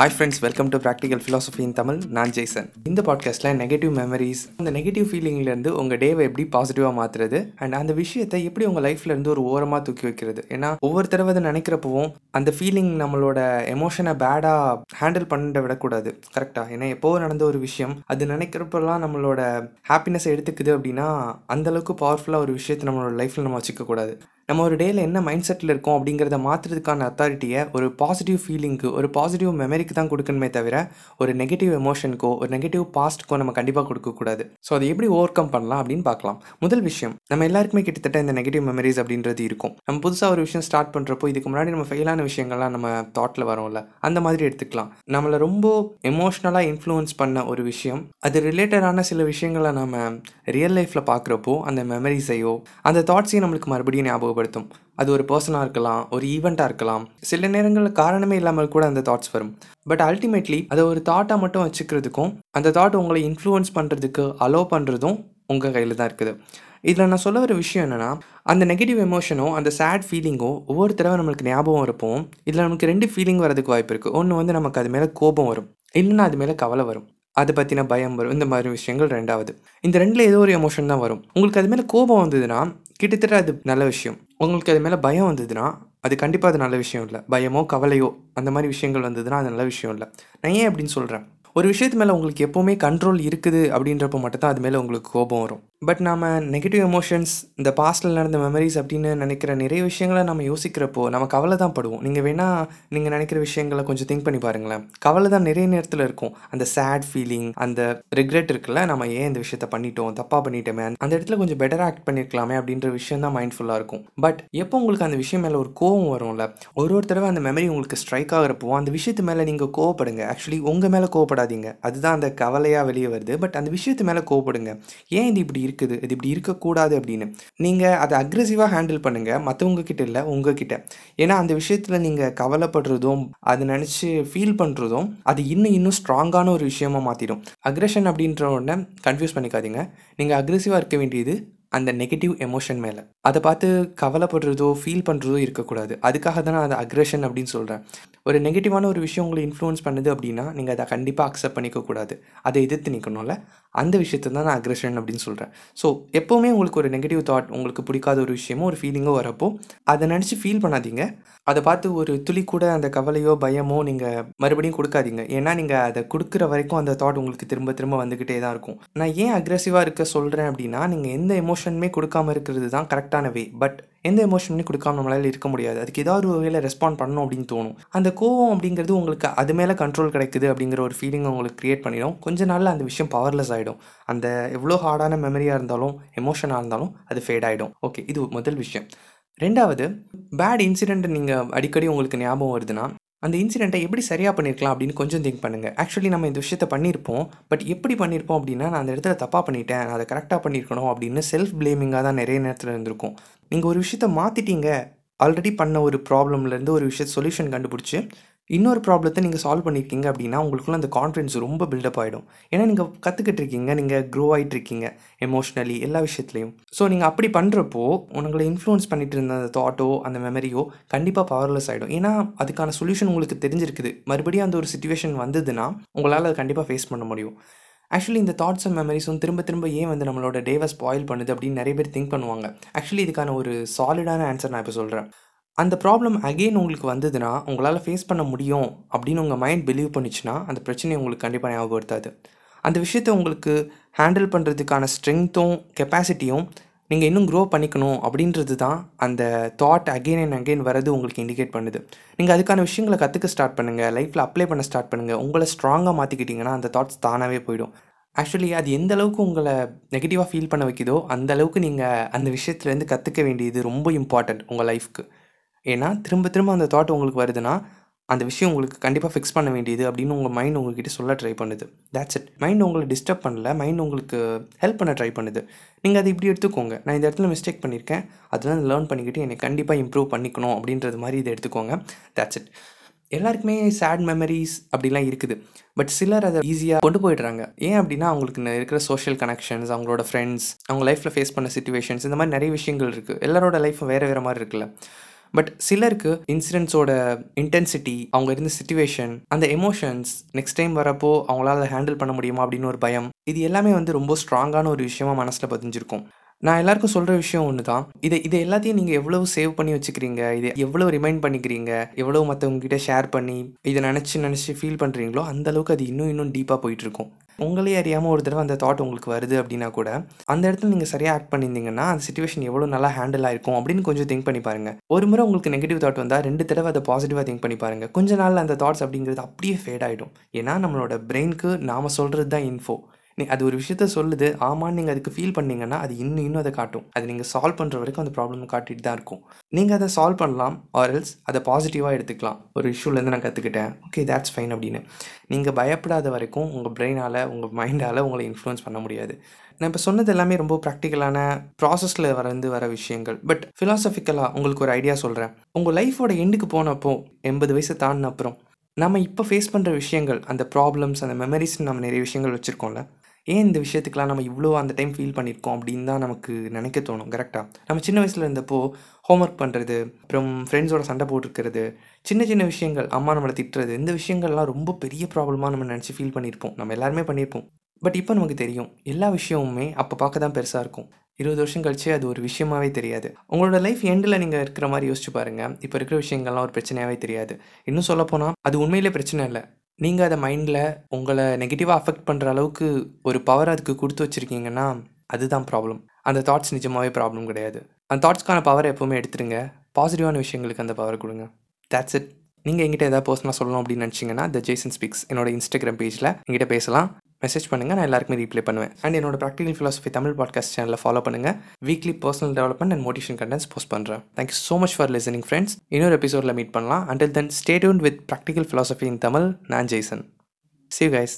Hi friends welcome to practical philosophy in Tamil நான் ஜெய்சன் இந்த பாட்காஸ்ட்டில் நெகட்டிவ் மெமரிஸ் அந்த நெகட்டிவ் ஃபீலிங்லேருந்து உங்கள் டேவை எப்படி பாசிட்டிவாக மாற்றுறது அண்ட் அந்த விஷயத்தை எப்படி உங்கள் லைஃப்லேருந்து ஒரு ஓரமாக தூக்கி வைக்கிறது. ஏன்னா ஒவ்வொரு தடவை அதை நினைக்கிறப்பவும் அந்த ஃபீலிங் நம்மளோட எமோஷனை பேடாக ஹேண்டில் பண்ண விடக்கூடாது. கரெக்டாக ஏன்னா எப்போ நடந்த ஒரு விஷயம் அது நினைக்கிறப்பெல்லாம் நம்மளோட ஹாப்பினஸை எடுத்துக்குது அப்படின்னா அந்தளவுக்கு பவர்ஃபுல்லாக ஒரு விஷயத்தை நம்மளோட லைஃப்பில் நம்ம வச்சுக்கக்கூடாது. நம்ம ஒரு டேயில் என்ன மைண்ட் செட்டில் இருக்கோம் அப்படிங்கிறத மாற்றுறதுக்கான அத்தாரிட்டியை ஒரு பாசிட்டிவ் ஃபீலிங்க்கு ஒரு பாசிட்டிவ் மெமரிக்கு தான் கொடுக்கணுமே தவிர ஒரு நெகட்டிவ் எமோஷனுக்கோ ஒரு நெகட்டிவ் பாஸ்ட்க்கோ நம்ம கண்டிப்பாக கொடுக்கக்கூடாது ஸோ அதை எப்படி ஓவர் கம் பண்ணலாம் அப்படின்னு பார்க்கலாம். முதல் விஷயம் நம்ம எல்லாருக்குமே கிட்டத்தட்ட இந்த நெகட்டிவ் மெமரிஸ் அப்படின்றது இருக்கும். நம்ம புதுசாக ஒரு விஷயம் ஸ்டார்ட் பண்ணுறப்போ இதுக்கு முன்னாடி நம்ம ஃபெயிலான விஷயங்கள்லாம் நம்ம தாட்டில் வரோம்ல அந்த மாதிரி எடுத்துக்கலாம். நம்மளை ரொம்ப எமோஷ்னலாக இன்ஃப்ளூயன்ஸ் பண்ண ஒரு விஷயம் அது ரிலேட்டடான சில விஷயங்களை நம்ம ரியல் லைஃப்பில் பார்க்குறப்போ அந்த மெமரிஸையோ அந்த தாட்ஸையும் நம்மளுக்கு மறுபடியும் ஞாபகப்படுத்தும். அது ஒரு பர்சனாக இருக்கலாம் ஒரு ஈவெண்ட்டாக இருக்கலாம். சில நேரங்களில் காரணமே இல்லாமல் கூட அந்த தாட்ஸ் வரும். பட் அல்டிமேட்லி அதை ஒரு தாட்டாக மட்டும் வச்சுக்கிறதுக்கும் அந்த தாட் உங்களை இன்ஃப்ளூயன்ஸ் பண்ணுறதுக்கு அலோவ் பண்ணுறதும் உங்கள் கையில் தான் இருக்குது. இதில் நான் சொல்ல வர விஷயம் என்னென்னா அந்த நெகட்டிவ் எமோஷனோ அந்த சேட் ஃபீலிங்கோ ஒவ்வொரு தடவை நம்மளுக்கு ஞாபகம் இருப்போம் இதில் நமக்கு ரெண்டு ஃபீலிங் வரதுக்கு வாய்ப்பு இருக்குது ஒன்று வந்து நமக்கு அது மேலே கோபம் வரும். இல்லைன்னா அது மேலே கவலை வரும். அதை பற்றின பயம் வரும். இந்த மாதிரி விஷயங்கள் ரெண்டாவது. இந்த ரெண்டில் ஏதோ ஒரு எமோஷன் தான் வரும். உங்களுக்கு அது மேலே கோபம் வந்ததுன்னா கிட்டத்தட்ட அது நல்ல விஷயம். உங்களுக்கு அது மேலே பயம் வந்ததுன்னா அது கண்டிப்பாக அது நல்ல விஷயம் இல்லை. பயமோ கவலையோ அந்த மாதிரி விஷயங்கள் வந்ததுன்னா அது நல்ல விஷயம் இல்லை. நான் ஏன் அப்படின்னு சொல்கிறேன் ஒரு விஷயத்து மேலே உங்களுக்கு எப்போவுமே கண்ட்ரோல் இருக்குது அப்படின்றப்போ மட்டும்தான் அது மேலே உங்களுக்கு கோபம் வரும். பட் நாம் நெகட்டிவ் எமோஷன்ஸ் இந்த பாஸ்டில் நடந்த மெமரிஸ் அப்படின்னு நினைக்கிற நிறைய விஷயங்களை நம்ம யோசிக்கிறப்போ நம்ம கவலை தான் படுவோம். நீங்கள் வேணால் நீங்கள் நினைக்கிற விஷயங்களை கொஞ்சம் திங்க் பண்ணி பாருங்களேன். கவலை தான் நிறைய நேரத்தில் இருக்கும். அந்த சேட் ஃபீலிங் அந்த ரிக்ரெட் இருக்குல்ல நம்ம ஏன் இந்த விஷயத்த பண்ணிட்டோம் தப்பாக பண்ணிட்டோமே அந்த இடத்துல கொஞ்சம் பெட்டராக ஆக்ட் பண்ணியிருக்கலாமே அப்படின்ற விஷயம் தான் மைண்ட்ஃபுல்லாக இருக்கும். பட் எப்போ உங்களுக்கு அந்த விஷயம் மேலே ஒரு கோவம் வரும்ல ஒரு ஒரு தடவை அந்த மெமரி உங்களுக்கு ஸ்ட்ரைக் ஆகிறப்போ அந்த விஷயத்து மேலே நீங்கள் கோவப்படுங்க. ஆக்சுவலி உங்கள் மேலே கோவப்படாதீங்க. அதுதான் அந்த கவலையாக வெளியே வருது. பட் அந்த விஷயத்து மேலே கோவப்படுங்க. ஏன் இது இப்படி இருக்குது. இது இப்படி இருக்கக்கூடாது அப்படின்னு. நீங்கள் அதை அக்ரெசிவாக ஹேண்டில் பண்ணுங்கள் மற்றவங்க கிட்ட இல்லை உங்ககிட்ட. ஏன்னா அந்த விஷயத்தில் நீங்கள் கவலைப்படுறதும் அதை நினச்சி ஃபீல் பண்ணுறதும் அது இன்னும் இன்னும் ஸ்ட்ராங்கான ஒரு விஷயமாக மாற்றிடும் அக்ரெஷன் அப்படின்ற உடனே கன்ஃபியூஸ் பண்ணிக்காதீங்க. நீங்கள் அக்ரெசிவாக இருக்க வேண்டியது அந்த நெகட்டிவ் எமோஷன் மேலே. அதை பார்த்து கவலைப்படுறதோ ஃபீல் பண்ணுறதோ இருக்கக்கூடாது. அதுக்காக தான் நான் அதை அக்ரெஷன் அப்படின்னு சொல்கிறேன் ஒரு நெகட்டிவான ஒரு விஷயம் உங்களை இன்ஃப்ளூயன்ஸ் பண்ணுது அப்படின்னா நீங்கள் அதை கண்டிப்பாக அக்செப்ட் பண்ணிக்கக்கூடாது. அதை எதிர்த்து நிற்கணும்ல அந்த விஷயத்தை தான் நான் அக்ரெஷன் அப்படின்னு சொல்கிறேன் ஸோ எப்போவுமே உங்களுக்கு ஒரு நெகட்டிவ் தாட் உங்களுக்கு பிடிக்காத ஒரு விஷயமோ ஒரு ஃபீலிங்கோ வரப்போ அதை நினச்சி ஃபீல் பண்ணாதீங்க. அதை பார்த்து ஒரு துளி கூட அந்த கவலையோ பயமோ நீங்கள் மறுபடியும் கொடுக்காதீங்க. ஏன்னா நீங்கள் அதை கொடுக்குற வரைக்கும் அந்த தாட் உங்களுக்கு திரும்ப திரும்ப வந்துக்கிட்டே தான் இருக்கும். நான் ஏன் அக்ரெசிவாக இருக்க சொல்கிறேன் அப்படின்னா நீங்கள் எந்த எமோஷனுமே கொடுக்காம இருக்கிறது தான் கரெக்டான வே பட் எந்த எமோஷனும் கொடுக்காம நம்மளால் இருக்க முடியாது. அதுக்கு ஏதாவது ஒரு வகையில் ரெஸ்பாண்ட் பண்ணணும் அப்படின்னு தோணும். அந்த கோவம் அப்படிங்கிறது உங்களுக்கு அது மேலே கண்ட்ரோல் கிடைக்குது அப்படிங்கிற ஒரு ஃபீலிங் உங்களுக்கு க்ரியேட் பண்ணிடும். கொஞ்ச நாளில் அந்த விஷயம் பவர்லெஸ் ஆகிடும் அந்த எவ்வளோ ஹார்டான மெமரியாக இருந்தாலும் எமோஷனாக இருந்தாலும் அது ஃபேட் ஆகிடும் ஓகே இது முதல் விஷயம். ரெண்டாவது பேட் இன்சிடென்ட் நீங்கள் அடிக்கடி உங்களுக்கு ஞாபகம் வருதுன்னா அந்த இன்சிடெண்ட்டை எப்படி சரியாக பண்ணியிருக்கலாம் அப்படின்னு கொஞ்சம் திங்க் பண்ணுங்கள் ஆக்சுவலி நம்ம இந்த விஷயத்த பண்ணியிருப்போம் பட் எப்படி பண்ணியிருப்போம் அப்படின்னா நான் அந்த இடத்துல தப்பாக பண்ணிட்டேன். நான் அதை கரெக்டாக பண்ணியிருக்கணும் அப்படின்னு செல்ஃப் பிளேமிங்காக தான் நிறைய நேரத்தில் இருந்திருக்கும். நீங்கள் ஒரு விஷயத்த மாற்றிட்டீங்க ஆல்ரெடி பண்ண ஒரு ப்ராப்ளம்லேருந்து ஒரு விஷயத்த சொல்யூஷன் கண்டுபிடிச்சி இன்னொரு ப்ராப்ளத்தை நீங்கள் சால்வ் பண்ணியிருக்கீங்க அப்படின்னா உங்களுக்குள்ள அந்த கான்ஃபிடன்ஸ் ரொம்ப பில்டப் ஆகிடும் ஏன்னா நீங்கள் கற்றுக்கிட்டு இருக்கீங்க நீங்கள் க்ரோ ஆகிட்டு இருக்கீங்க எமோஷ்னலி எல்லா விஷயத்துலையும். ஸோ நீங்கள் அப்படி பண்ணுறப்போ உங்களை இன்ஃப்ளூயன்ஸ் பண்ணிட்டு இருந்த அந்த தாட்டோ அந்த மெமரியோ கண்டிப்பாக பவர்லெஸ் ஆகிடும் ஏன்னா அதுக்கான சொல்யூஷன் உங்களுக்கு தெரிஞ்சிருக்குது. மறுபடியும் அந்த ஒரு சுச்சுவேஷன் வந்ததுன்னா உங்களால் அதை கண்டிப்பாக ஃபேஸ் பண்ண முடியும். ஆக்சுவலி இந்த தாட்ஸ் அண்ட் மெமரிஸும் திரும்ப திரும்ப ஏன் வந்து நம்மளோட டேவை ஸ்பாயில் பண்ணுது அப்படின்னு நிறைய பேர் திங்க் பண்ணுவாங்க. ஆக்சுவலி இதுக்கான ஒரு சாலிடான ஆன்சர் நான் இப்போ சொல்கிறேன் அந்த ப்ராப்ளம் அகெயின் உங்களுக்கு வந்ததுன்னா உங்களால் ஃபேஸ் பண்ண முடியும் அப்படின்னு உங்கள் மைண்ட் பிலீவ் பண்ணிச்சுன்னா அந்த பிரச்சனையை உங்களுக்கு கண்டிப்பாக ஞாபகப்படுத்தாது. அந்த விஷயத்தை உங்களுக்கு ஹேண்டில் பண்ணுறதுக்கான ஸ்ட்ரென்த்தும் கெப்பாசிட்டியும் நீங்கள் இன்னும் க்ரோ பண்ணிக்கணும் அப்படின்றது தான் அந்த தாட் அகெயின் அண்ட் அகெயின் வரது உங்களுக்கு இண்டிகேட் பண்ணுது. நீங்கள் அதுக்கான விஷயங்களை கற்றுக்க ஸ்டார்ட் பண்ணுங்கள் லைஃப்பில் அப்ளை பண்ண ஸ்டார்ட் பண்ணுங்கள் உங்களை ஸ்ட்ராங்காக மாற்றிக்கிட்டிங்கன்னா அந்த தாட்ஸ் தானாகவே போயிடும். ஆக்சுவலி அது எந்த அளவுக்கு உங்களை நெகட்டிவாக ஃபீல் பண்ண வைக்குதோ அந்த அளவுக்கு நீங்கள் அந்த விஷயத்துலேருந்து கற்றுக்க வேண்டியது ரொம்ப இம்பார்ட்டண்ட் உங்கள் லைஃப்க்கு ஏன்னா திரும்ப திரும்ப அந்த தாட் உங்களுக்கு வருதுன்னா அந்த விஷயம் உங்களுக்கு கண்டிப்பாக ஃபிக்ஸ் பண்ண வேண்டியது அப்படின்னு உங்கள் மைண்ட் உங்ககிட்ட சொல்ல ட்ரை பண்ணுது. தேட்ஸ் இட் மைண்ட் உங்களை டிஸ்டர்ப் பண்ணல மைண்ட் உங்களுக்கு ஹெல்ப் பண்ண ட்ரை பண்ணுது. நீங்கள் அதை இப்படி எடுத்துக்கோங்க. நான் இந்த இடத்துல மிஸ்டேக் பண்ணியிருக்கேன் அதெல்லாம் லேர்ன் பண்ணிக்கிட்டு என்னை கண்டிப்பாக இம்ப்ரூவ் பண்ணிக்கணும் அப்படின்றது மாதிரி இதை எடுத்துக்கோங்க. தேட்ஸ் இட் எல்லாருக்குமே சேட் மெமரிஸ் அப்படிலாம் இருக்குது. பட் சிலர் அதை ஈஸியாக கொண்டு போயிடுறாங்க. ஏன் அப்படின்னா அவங்களுக்கு இருக்கிற சோஷியல் கனெக்ஷன்ஸ் அவங்களோட ஃப்ரெண்ட்ஸ் அவங்க லைஃப்பில் ஃபேஸ் பண்ண சுச்சுவேஷன்ஸ் இந்த மாதிரி நிறைய விஷயங்கள் இருக்குது எல்லாரோட லைஃப்பும் வேறு வேறு மாதிரி இருக்குல்ல. பட் சிலருக்கு இன்சிடென்ட்ஸோட இன்டென்சிட்டி அவங்க இருந்த சுச்சுவேஷன் அந்த எமோஷன்ஸ் நெக்ஸ்ட் டைம் வரப்போ அவங்களால ஹேண்டில் பண்ண முடியுமா அப்படின்னு ஒரு பயம். இது எல்லாமே வந்து ரொம்ப ஸ்ட்ராங்கான ஒரு விஷயமா மனசில் பதிஞ்சிருக்கும். நான் எல்லாருக்கும் சொல்கிற விஷயம் ஒன்று தான் இதை இதை எல்லாத்தையும் நீங்கள் எவ்வளவு சேவ் பண்ணி வச்சுக்கிறீங்க? இதை எவ்வளோ ரிமைண்ட் பண்ணிக்கிறீங்க? எவ்வளோ மற்றவங்ககிட்ட ஷேர் பண்ணி இதை நினச்சி நினச்சி ஃபீல் பண்ணுறீங்களோ அந்த அளவுக்கு அது இன்னும் இன்னும் டீப்பாக போயிட்டுருக்கும். உங்களே அறியாமல் ஒரு தடவை அந்த தாட் உங்களுக்கு வருது அப்படின்னா கூட அந்த இடத்துல நீங்கள் சரியாக ஆக்ட் பண்ணியிருந்தீங்கன்னா அந்த சுச்சுவேஷன் எவ்வளோ நல்லா ஹேண்டில் ஆயிருக்கும் அப்படின்னு கொஞ்சம் திங்க் பண்ணி பாருங்கள் ஒரு முறை உங்களுக்கு நெகட்டிவ் தாட் வந்தால் ரெண்டு தடவை அதை பாசிட்டிவாக திங்க் பண்ணி பாருங்கள் கொஞ்ச நாள் அந்த தாட்ஸ் அப்படிங்கிறது அப்படியே ஃபேட் ஆகிடும் ஏன்னா நம்மளோட பிரெயினுக்கு நாம் சொல்கிறது தான் இன்ஃபோ நீ அது ஒரு விஷயத்த சொல்லுது ஆமான்னு நீங்கள் அதுக்கு ஃபீல் பண்ணீங்கன்னா அது இன்னும் இன்னும் அதை காட்டும். அது நீங்கள் சால்வ் பண்ணுற வரைக்கும் அந்த ப்ராப்ளம் காட்டிட்டு தான் இருக்கும். நீங்கள் அதை சால்வ் பண்ணலாம் ஆர்எல்ஸ் அதை பாசிட்டிவாக எடுத்துக்கலாம். ஒரு இஷ்யூலேருந்து நான் கற்றுக்கிட்டேன் ஓகே தேட்ஸ் ஃபைன் அப்படின்னு. நீங்கள் பயப்படாத வரைக்கும் உங்கள் பிரெயினால் உங்கள் மைண்டால் உங்களை இன்ஃப்ளூயன்ஸ் பண்ண முடியாது. நான் இப்போ சொன்னது எல்லாமே ரொம்ப ப்ராக்டிக்கலான ப்ராசஸில் வந்து வர விஷயங்கள். பட் ஃபிலாசபிக்கலாக உங்களுக்கு ஒரு ஐடியா சொல்கிறேன் உங்கள் லைஃபோட எண்டுக்கு போனப்போ எண்பது வயசு தாண்டின அப்புறம் நம்ம இப்போ ஃபேஸ் பண்ணுற விஷயங்கள் அந்த ப்ராப்ளம்ஸ் அந்த மெமரிஸ் நம்ம நிறைய விஷயங்கள் வச்சுருக்கோம்ல ஏன் இந்த விஷயத்துக்கெலாம் நம்ம இவ்வளோ அந்த டைம் ஃபீல் பண்ணியிருக்கோம் அப்படின்னு தான் நமக்கு நினைக்க தோணும் கரெக்டாக நம்ம சின்ன வயசில் இருந்தப்போ ஹோம்ஒர்க் பண்ணுறது அப்புறம் ஃப்ரெண்ட்ஸோட சண்டை போட்டுருக்கிறது சின்ன சின்ன விஷயங்கள் அம்மா நம்மளை திட்டுறது இந்த விஷயங்கள்லாம் ரொம்ப பெரிய ப்ராப்ளமாக நம்ம நினச்சி ஃபீல் பண்ணியிருப்போம் நம்ம எல்லாருமே பண்ணியிருப்போம் பட் இப்போ நமக்கு தெரியும் எல்லா விஷயமுமே அப்போ பார்க்க தான் பெருசாக இருக்கும். இருபது வருஷம் கழிச்சு அது ஒரு விஷயமாவே தெரியாது. உங்களோட லைஃப் எண்டில் நீங்கள் இருக்கிற மாதிரி யோசிச்சு பாருங்கள் இப்போ இருக்கிற விஷயங்கள்லாம் ஒரு பிரச்சனையாகவே தெரியாது. இன்னும் சொல்லப்போனால் அது உண்மையிலே பிரச்சனை இல்லை. நீங்கள் அதை மைண்டில் உங்களை நெகட்டிவாக அஃபெக்ட் பண்ணுற அளவுக்கு ஒரு பவர் அதுக்கு கொடுத்து வச்சுருக்கீங்கன்னா அதுதான் ப்ராப்ளம் அந்த தாட்ஸ் நிஜமாகவே ப்ராப்ளம் கிடையாது. அந்த தாட்ஸ்க்கான பவரை எப்போவுமே எடுத்துருங்க. பாசிட்டிவான விஷயங்களுக்கு அந்த பவர் கொடுங்க. தேட்ஸ் இட் நீங்கள் எங்கிட்ட ஏதாவது பர்சனாக சொல்லணும் அப்படின்னு நினச்சிங்கன்னா த ஜேசன் ஸ்பீக்ஸ் என்னோட இன்ஸ்டாகிராம் பேஜில் எங்கிட்ட பேசலாம். மெசேஜ் பண்ணுங்கள் நான் எல்லாருக்குமே ரீப்ளை பண்ணுவேன். அண்ட் என்னோட ப்ராக்டிகல் ஃபிலாசபி தமிழ் பாட்காஸ்ட் சேனலில் ஃபாலோ பண்ணுங்கள் weekly personal development and motivation contents post பண்ணுறேன் thank you so much for listening friends இன்னொரு எபிசோடில் மீட் பண்ணலாம். Until then stay tuned with practical philosophy in Tamil நான் ஜெய்சன். C guys